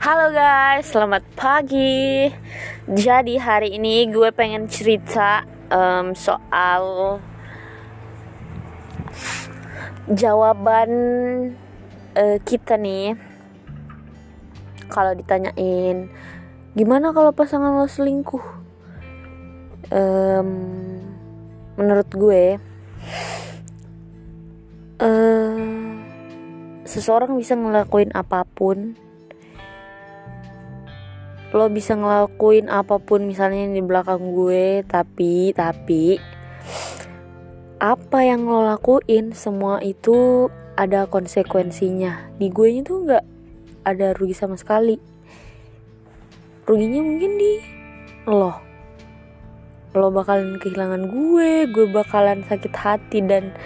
Halo guys, selamat pagi. Jadi hari ini gue pengen cerita um, soal jawaban uh, kita nih. Kalau ditanyain, gimana kalau pasangan lo selingkuh? Um, menurut gue, uh, seseorang bisa ngelakuin apa pun lo bisa ngelakuin apa pun misalnya di belakang gue tapi tapi apa yang lo lakuin semua itu ada konsekuensinya. Di gue itu nggak ada rugi sama sekali. Ruginya mungkin di lo. Lo bakalan kehilangan gue gue bakalan sakit hati dan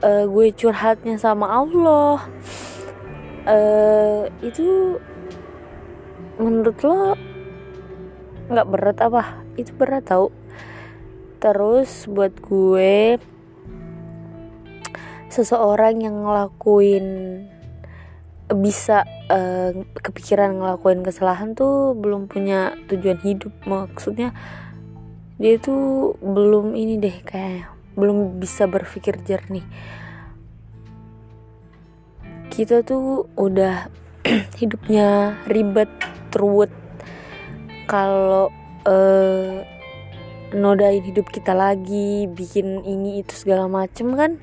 uh, gue curhatnya sama Allah. Uh, itu menurut lo nggak berat apa? Itu berat tau. Terus buat gue seseorang yang ngelakuin bisa uh, kepikiran ngelakuin kesalahan tuh belum punya tujuan hidup. Maksudnya dia tuh belum ini deh kayak belum bisa berpikir jernih. Kita tuh udah hidupnya ribet ruwet kalau uh, nodain hidup kita lagi bikin ini itu segala macem kan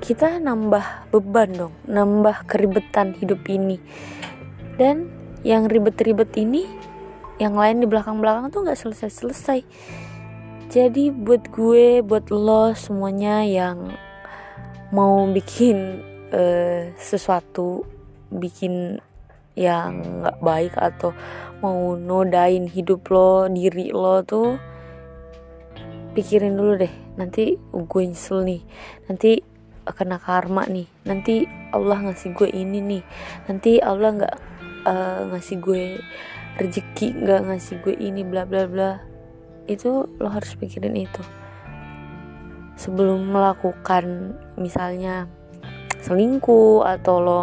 kita nambah beban dong nambah keribetan hidup ini. Dan yang ribet-ribet ini yang lain di belakang-belakang tuh nggak selesai-selesai. Jadi buat gue buat lo semuanya yang mau bikin uh, sesuatu bikin yang nggak baik atau mau nodain hidup lo diri lo tuh pikirin dulu deh. Nanti gue nyesel nih. Nanti kena karma nih. Nanti Allah ngasih gue ini nih. Nanti Allah nggak uh, ngasih gue rezeki nggak ngasih gue ini bla bla bla. Itu lo harus pikirin itu. Sebelum melakukan misalnya selingkuh atau lo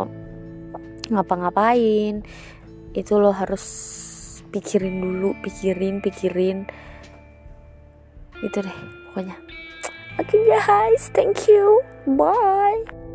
ngapa-ngapain? Itu lo harus pikirin dulu pikirin pikirin. Itu deh pokoknya. Oke okay guys. Thank you. Bye